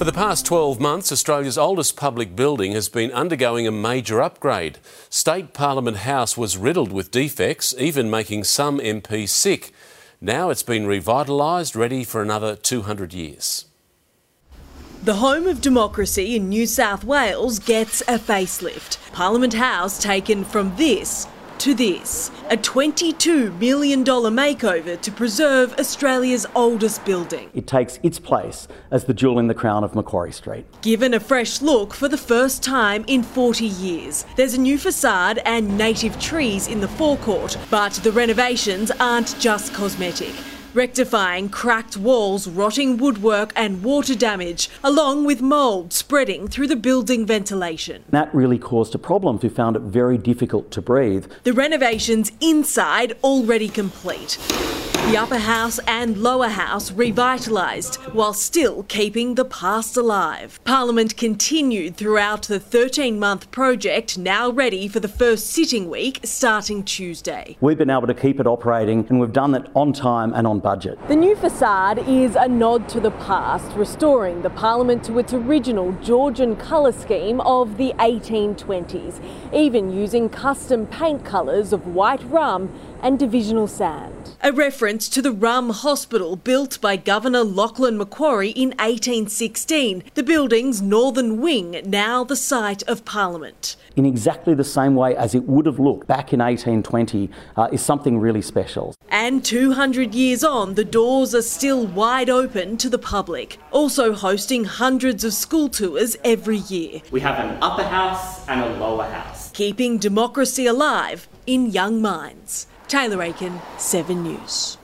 For the past 12 months, Australia's oldest public building has been undergoing a major upgrade. State Parliament House was riddled with defects, even making some MPs sick. Now it's been revitalised, ready for another 200 years. The home of democracy in New South Wales gets a facelift. Parliament House taken from this to this a $22 million makeover to preserve Australia's oldest building. It takes its place as the jewel in the crown of Macquarie Street. Given a fresh look for the first time in 40 years, there's a new facade and native trees in the forecourt, but the renovations aren't just cosmetic rectifying cracked walls, rotting woodwork, and water damage, along with mould spreading through the building ventilation. That really caused a problem who found it very difficult to breathe. The renovations inside already complete. The upper house and lower house revitalised while still keeping the past alive. Parliament continued throughout the 13 month project, now ready for the first sitting week starting Tuesday. We've been able to keep it operating and we've done that on time and on budget. The new facade is a nod to the past, restoring the Parliament to its original Georgian colour scheme of the 1820s, even using custom paint colours of white rum and divisional sand. A reference to the Rum Hospital built by Governor Lachlan Macquarie in 1816, the building's northern wing now the site of Parliament. In exactly the same way as it would have looked back in 1820 uh, is something really special. And 200 years on, the doors are still wide open to the public, also hosting hundreds of school tours every year. We have an upper house and a lower house. Keeping democracy alive in young minds. Taylor Aiken, 7 News.